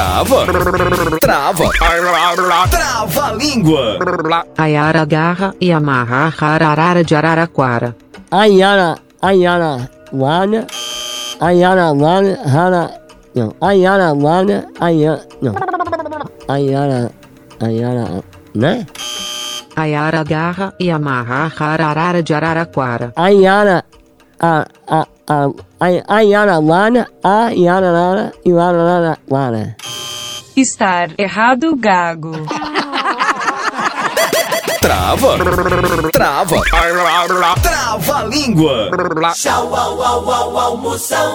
Trava. Trava. Trava a língua. Ayara agarra e amarra a ararara de Araraquara. Ayara, Ayara, Lana, Ayara, Lana, Hana, não, Ayara, Lana, Ayara, não, Ayara, Ayara, né? Ayara agarra e amarra a ararara de Araraquara. Ayara, a, a, a, Ay- Ayara, Lana, Ayara, Lana, e Lana, Lana, Lana. Estar errado, gago. Trava. Trava. Trava a língua. Tchau, au, au, au, almoção.